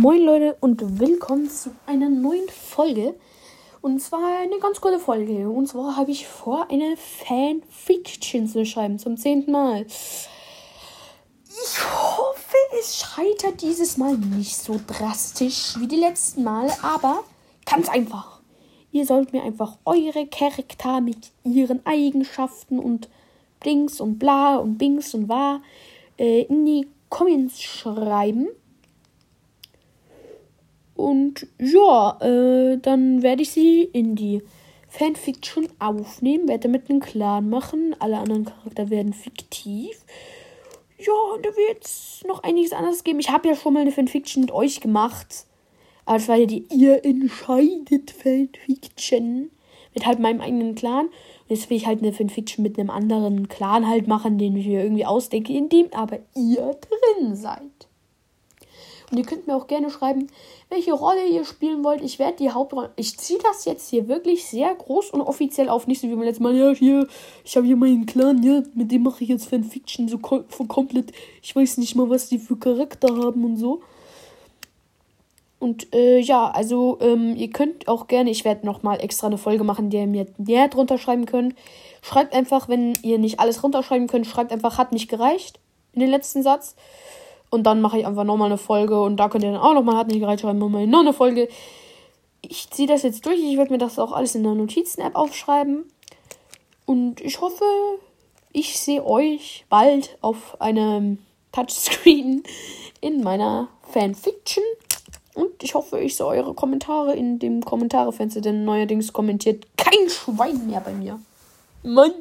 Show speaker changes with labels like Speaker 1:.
Speaker 1: Moin Leute und willkommen zu einer neuen Folge. Und zwar eine ganz coole Folge. Und zwar habe ich vor, eine Fanfiction zu schreiben, zum zehnten Mal. Ich hoffe, es scheitert dieses Mal nicht so drastisch wie die letzten Male, aber ganz einfach. Ihr sollt mir einfach eure Charakter mit ihren Eigenschaften und Blings und bla und Bings und war äh, in die Comments schreiben. Und ja, äh, dann werde ich sie in die Fanfiction aufnehmen, werde damit einen Clan machen. Alle anderen Charakter werden fiktiv. Ja, da wird es noch einiges anderes geben. Ich habe ja schon mal eine Fanfiction mit euch gemacht. Aber es war ja die Ihr entscheidet Fanfiction. Mit halt meinem eigenen Clan. Und jetzt will ich halt eine Fanfiction mit einem anderen Clan halt machen, den ich mir irgendwie ausdenke, in dem aber ihr drin seid. Und ihr könnt mir auch gerne schreiben, welche Rolle ihr spielen wollt. Ich werde die Hauptrolle. Ich ziehe das jetzt hier wirklich sehr groß und offiziell auf. Nicht so wie man letztes Mal, ja, hier, ich habe hier meinen Clan, ja, mit dem mache ich jetzt Fanfiction so kom komplett. Ich weiß nicht mal, was die für Charakter haben und so. Und äh, ja, also ähm, ihr könnt auch gerne, ich werde nochmal extra eine Folge machen, die ihr mir näher drunter schreiben könnt. Schreibt einfach, wenn ihr nicht alles runterschreiben könnt, schreibt einfach, hat nicht gereicht in den letzten Satz. Und dann mache ich einfach nochmal eine Folge und da könnt ihr dann auch nochmal, hat nicht gereicht, schreiben, noch eine Folge. Ich ziehe das jetzt durch. Ich werde mir das auch alles in der Notizen-App aufschreiben. Und ich hoffe, ich sehe euch bald auf einem Touchscreen in meiner Fanfiction. Und ich hoffe, ich sehe eure Kommentare in dem Kommentarefenster, denn neuerdings kommentiert kein Schwein mehr bei mir. Mann.